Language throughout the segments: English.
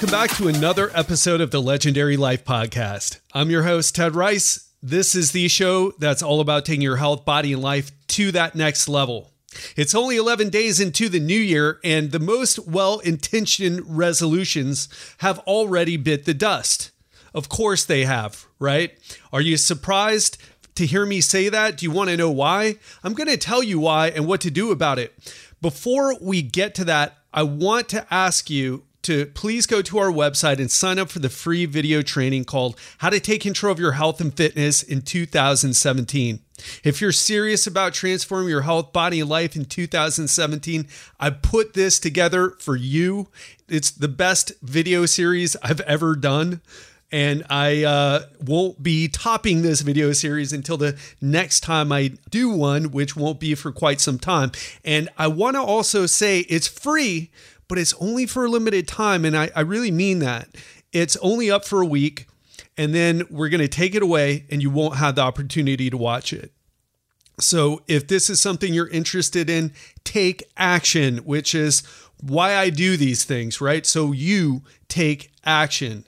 welcome back to another episode of the Legendary Life Podcast. I'm your host, Ted Ryce. This is the show that's all about taking your health, body, and life to that next level. It's only 11 days into the new year, and the most well intentioned resolutions have already bit the dust. Of course, they have, right? Are you surprised to hear me say that? Do you want to know why? I'm going to tell you why and what to do about it. Before we get to that, I want to ask you to please go to our website and sign up for the free video training called How to Take Control of Your Health and Fitness in 2017. If you're serious about transforming your health, body, and life in 2017, I put this together for you. It's the best video series I've ever done. And I uh, won't be topping this video series until the next time I do one, which won't be for quite some time. And I want to also say it's free, but it's only for a limited time. And I, I really mean that. It's only up for a week, and then we're going to take it away, and you won't have the opportunity to watch it. So, if this is something you're interested in, take action, which is why I do these things, right? So, you take action.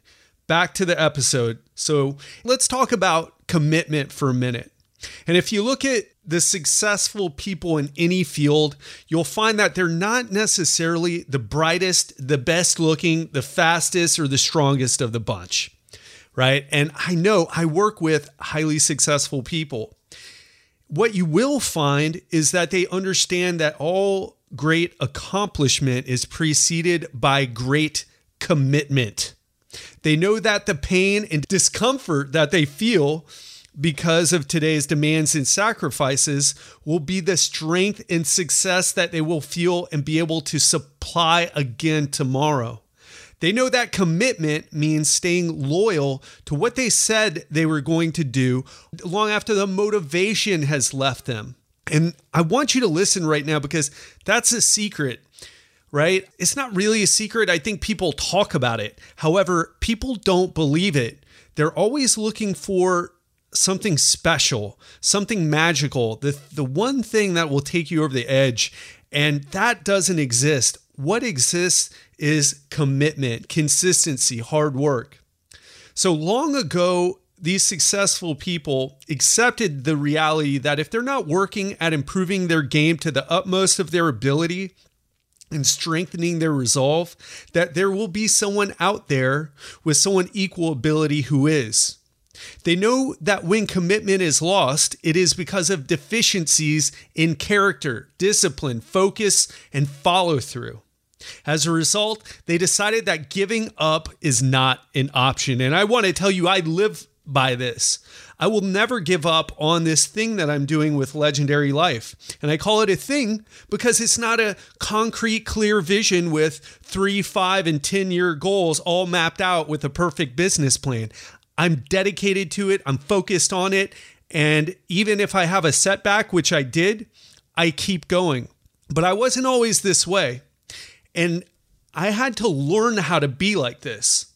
Back to the episode. So, let's talk about commitment for a minute. And if you look at the successful people in any field, you'll find that they're not necessarily the brightest, the best looking, the fastest, or the strongest of the bunch, right? And I know I work with highly successful people. What you will find is that they understand that all great accomplishment is preceded by great commitment. They know that the pain and discomfort that they feel because of today's demands and sacrifices will be the strength and success that they will feel and be able to supply again tomorrow. They know that commitment means staying loyal to what they said they were going to do long after the motivation has left them. And I want you to listen right now because that's a secret right? It's not really a secret. I think people talk about it. However, people don't believe it. They're always looking for something special, something magical, the the one thing that will take you over the edge and that doesn't exist. What exists is commitment, consistency, hard work. So long ago, these successful people accepted the reality that if they're not working at improving their game to the utmost of their ability, and strengthening their resolve, that there will be someone out there with someone equal ability who is. They know that when commitment is lost, it is because of deficiencies in character, discipline, focus, and follow through. As a result, they decided that giving up is not an option. And I want to tell you, I live by this. I will never give up on this thing that I'm doing with Legendary Life. And I call it a thing because it's not a concrete, clear vision with three, five, and 10 year goals all mapped out with a perfect business plan. I'm dedicated to it, I'm focused on it. And even if I have a setback, which I did, I keep going. But I wasn't always this way. And I had to learn how to be like this.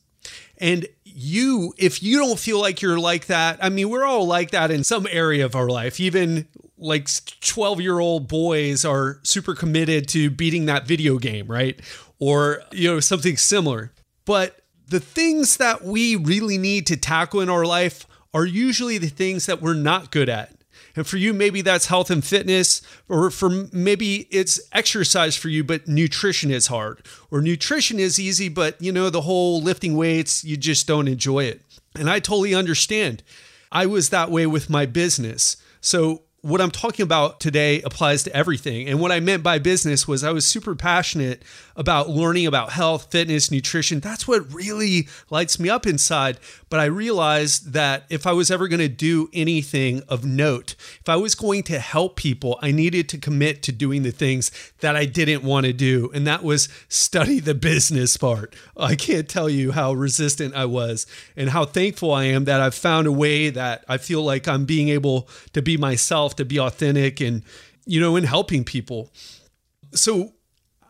And you, if you don't feel like you're like that, I mean, we're all like that in some area of our life. Even like 12 year old boys are super committed to beating that video game, right? Or, you know, something similar. But the things that we really need to tackle in our life are usually the things that we're not good at. And for you, maybe that's health and fitness, or for maybe it's exercise for you, but nutrition is hard. Or nutrition is easy, but you know, the whole lifting weights, you just don't enjoy it. And I totally understand. I was that way with my business. So what I'm talking about today applies to everything. And what I meant by business was I was super passionate about learning about health, fitness, nutrition. That's what really lights me up inside. But I realized that if I was ever going to do anything of note, if I was going to help people, I needed to commit to doing the things that I didn't want to do. And that was study the business part. I can't tell you how resistant I was and how thankful I am that I've found a way that I feel like I'm being able to be myself, to be authentic and, you know, in helping people. So,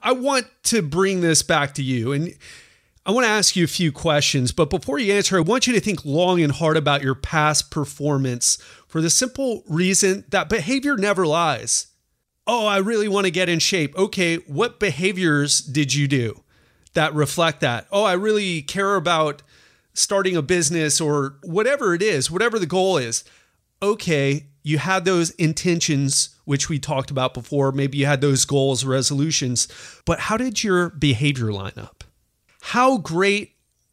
I want to bring this back to you and I want to ask you a few questions, but before you answer, I want you to think long and hard about your past performance for the simple reason that behavior never lies. Oh, I really want to get in shape. Okay, what behaviors did you do that reflect that. Oh, I really care about starting a business or whatever it is, whatever the goal is. Okay, you had those intentions, which we talked about before. Maybe you had those goals, resolutions, but how did your behavior line up? How great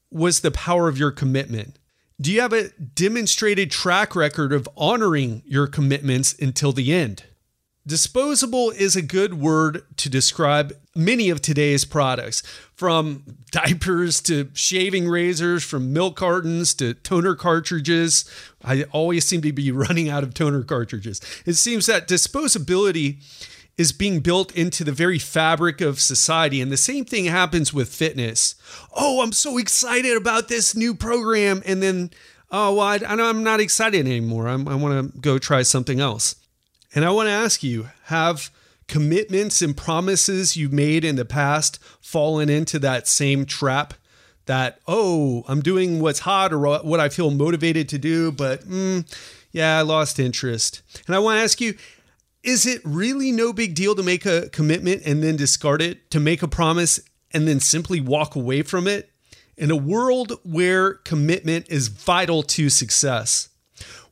was the power of your commitment? Do you have a demonstrated track record of honoring your commitments until the end? Disposable is a good word to describe many of today's products, from diapers to shaving razors, from milk cartons to toner cartridges. I always seem to be running out of toner cartridges. It seems that disposability is being built into the very fabric of society. And the same thing happens with fitness. Oh, I'm so excited about this new program. And then, oh, well, I, I'm not excited anymore. I'm, I want to go try something else. And I want to ask you have commitments and promises you've made in the past fallen into that same trap? That, oh, I'm doing what's hot or what I feel motivated to do, but mm, yeah, I lost interest. And I want to ask you, is it really no big deal to make a commitment and then discard it, to make a promise and then simply walk away from it? In a world where commitment is vital to success,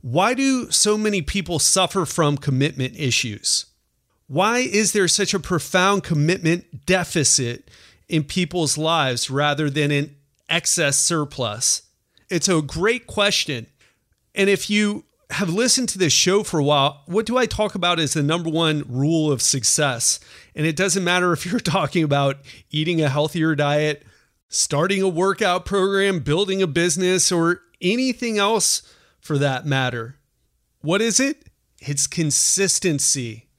why do so many people suffer from commitment issues? Why is there such a profound commitment deficit in people's lives rather than an excess surplus? It's a great question. And if you have listened to this show for a while, what do I talk about as the number one rule of success? And it doesn't matter if you're talking about eating a healthier diet, starting a workout program, building a business, or anything else for that matter. What is it? It's consistency.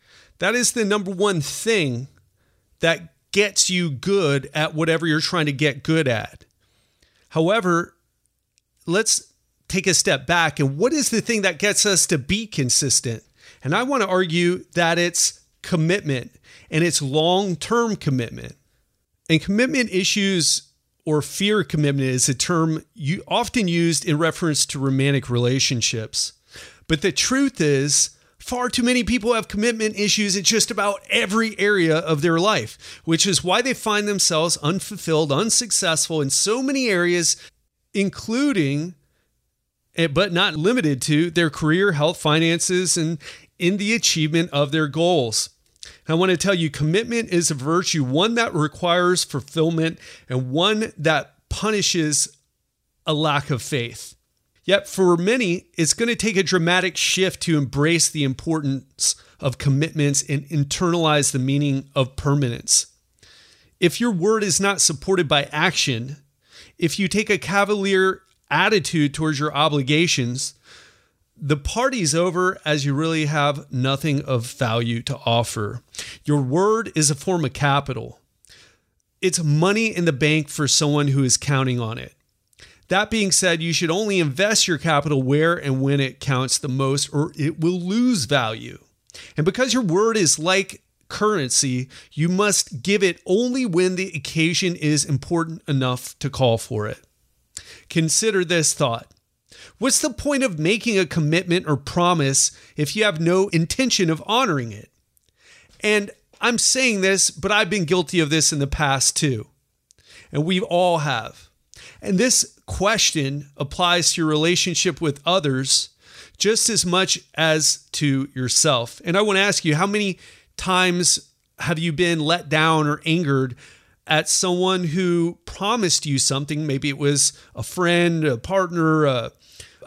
That is the number one thing that gets you good at whatever you're trying to get good at. However, let's take a step back and what is the thing that gets us to be consistent? And I want to argue that it's commitment and it's long term commitment. And commitment issues or fear commitment is a term you often used in reference to romantic relationships. But the truth is, far too many people have commitment issues in just about every area of their life, which is why they find themselves unfulfilled, unsuccessful in so many areas, including, eh, but not limited to, their career, health, finances, and in the achievement of their goals. I want to tell you commitment is a virtue, one that requires fulfillment and one that punishes a lack of faith. Yet, for many, it's going to take a dramatic shift to embrace the importance of commitments and internalize the meaning of permanence. If your word is not supported by action, if you take a cavalier attitude towards your obligations, the party's over as you really have nothing of value to offer. Your word is a form of capital. It's money in the bank for someone who is counting on it. That being said, you should only invest your capital where and when it counts the most, or it will lose value. And because your word is like currency, you must give it only when the occasion is important enough to call for it. Consider this thought What's the point of making a commitment or promise if you have no intention of honoring it? And I'm saying this, but I've been guilty of this in the past too. And we all have. And this question applies to your relationship with others just as much as to yourself. And I want to ask you how many times have you been let down or angered at someone who promised you something? Maybe it was a friend, a partner, a,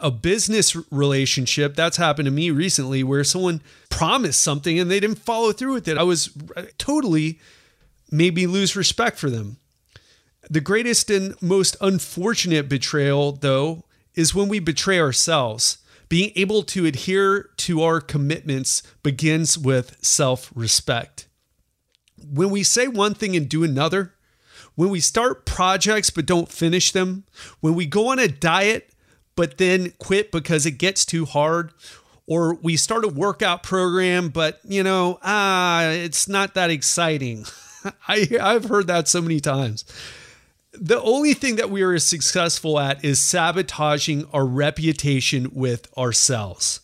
a business relationship that's happened to me recently where someone promised something and they didn't follow through with it. I was totally made me lose respect for them. The greatest and most unfortunate betrayal, though, is when we betray ourselves. Being able to adhere to our commitments begins with self respect. When we say one thing and do another, when we start projects but don't finish them, when we go on a diet but then quit because it gets too hard or we start a workout program but you know ah it's not that exciting I, i've heard that so many times the only thing that we are successful at is sabotaging our reputation with ourselves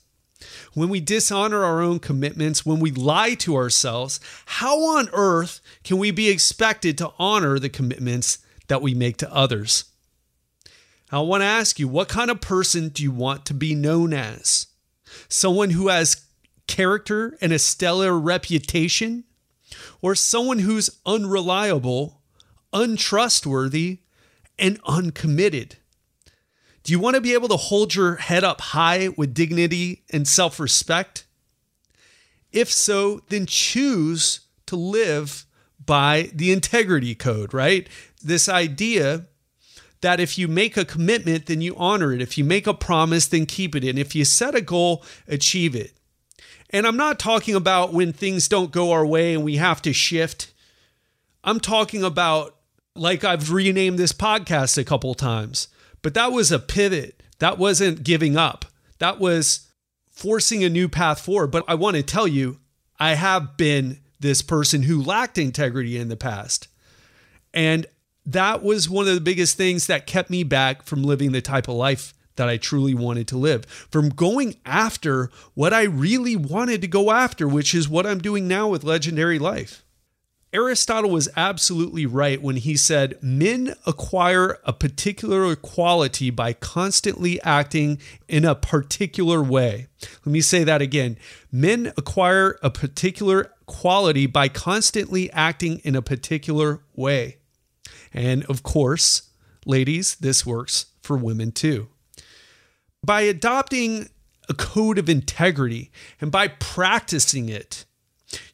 when we dishonor our own commitments, when we lie to ourselves, how on earth can we be expected to honor the commitments that we make to others. I want to ask you, what kind of person do you want to be known as? Someone who has character and a stellar reputation? Or someone who's unreliable, untrustworthy, and uncommitted? Do you want to be able to hold your head up high with dignity and self respect? If so, then choose to live by the integrity code, right? This idea that if you make a commitment, then you honor it. If you make a promise, then keep it. And if you set a goal, achieve it. And I'm not talking about when things don't go our way and we have to shift. I'm talking about, like I've renamed this podcast a couple times, but that was a pivot. That wasn't giving up. That was forcing a new path forward. But I want to tell you, I have been this person who lacked integrity in the past. And that was one of the biggest things that kept me back from living the type of life that I truly wanted to live, from going after what I really wanted to go after, which is what I'm doing now with Legendary Life. Aristotle was absolutely right when he said men acquire a particular quality by constantly acting in a particular way. Let me say that again. Men acquire a particular quality by constantly acting in a particular way. And of course, ladies, this works for women too. By adopting a code of integrity and by practicing it,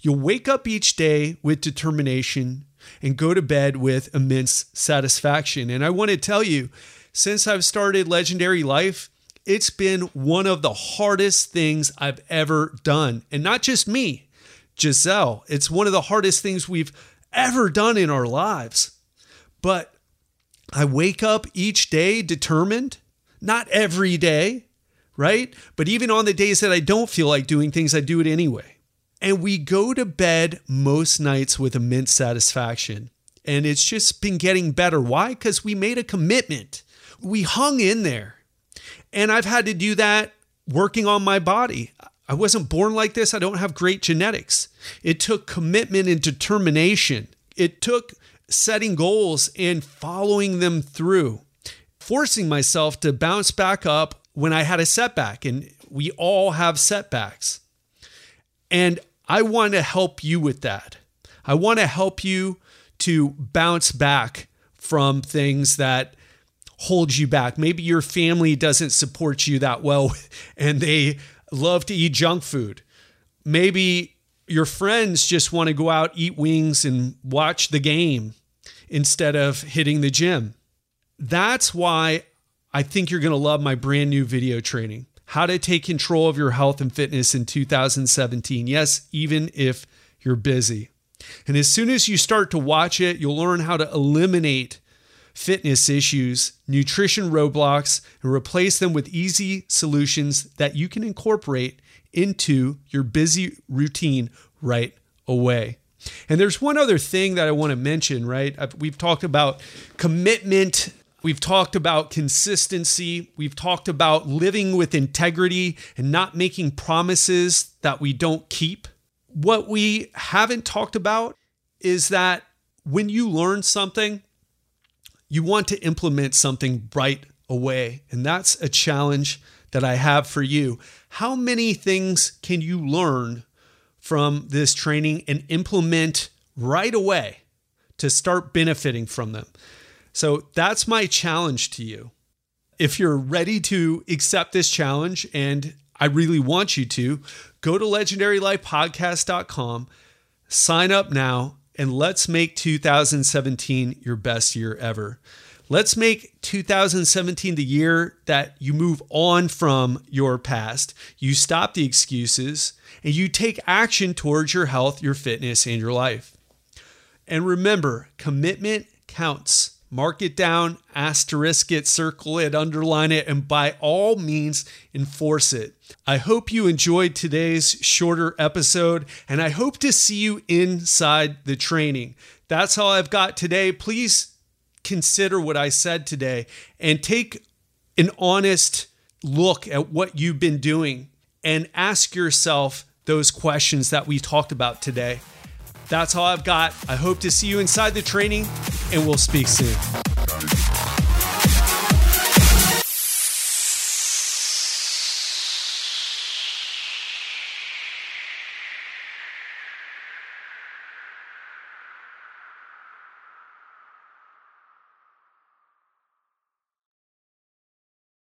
you'll wake up each day with determination and go to bed with immense satisfaction. And I want to tell you, since I've started Legendary Life, it's been one of the hardest things I've ever done. And not just me, Giselle. It's one of the hardest things we've ever done in our lives. But I wake up each day determined, not every day, right? But even on the days that I don't feel like doing things, I do it anyway. And we go to bed most nights with immense satisfaction. And it's just been getting better. Why? Because we made a commitment. We hung in there. And I've had to do that working on my body. I wasn't born like this. I don't have great genetics. It took commitment and determination. It took setting goals and following them through, forcing myself to bounce back up when I had a setback. And we all have setbacks. And I want to help you with that. I want to help you to bounce back from things that hold you back. Maybe your family doesn't support you that well and they love to eat junk food. Maybe your friends just want to go out, eat wings, and watch the game instead of hitting the gym. That's why I think you're going to love my brand new video training how to take control of your health and fitness in 2017. Yes, even if you're busy. And as soon as you start to watch it, you'll learn how to eliminate fitness issues, nutrition roadblocks, and replace them with easy solutions that you can incorporate into your busy routine right away. And there's one other thing that I want to mention, right? We've talked about commitment We've talked about consistency. We've talked about living with integrity and not making promises that we don't keep. What we haven't talked about is that when you learn something, you want to implement something right away. And that's a challenge that I have for you. How many things can you learn from this training and implement right away to start benefiting from them? So that's my challenge to you. If you're ready to accept this challenge, and I really want you to, go to legendarylifepodcast.com, sign up now, and let's make 2017 your best year ever. Let's make 2017 the year that you move on from your past, you stop the excuses, and you take action towards your health, your fitness, and your life. And remember, commitment counts mark it down, asterisk it, circle it, underline it, and by all means, enforce it. I hope you enjoyed today's shorter episode, and I hope to see you inside the training. That's all I've got today. Please consider what I said today and take an honest look at what you've been doing and ask yourself those questions that we talked about today. That's all I've got. I hope to see you inside the training, and we'll speak soon.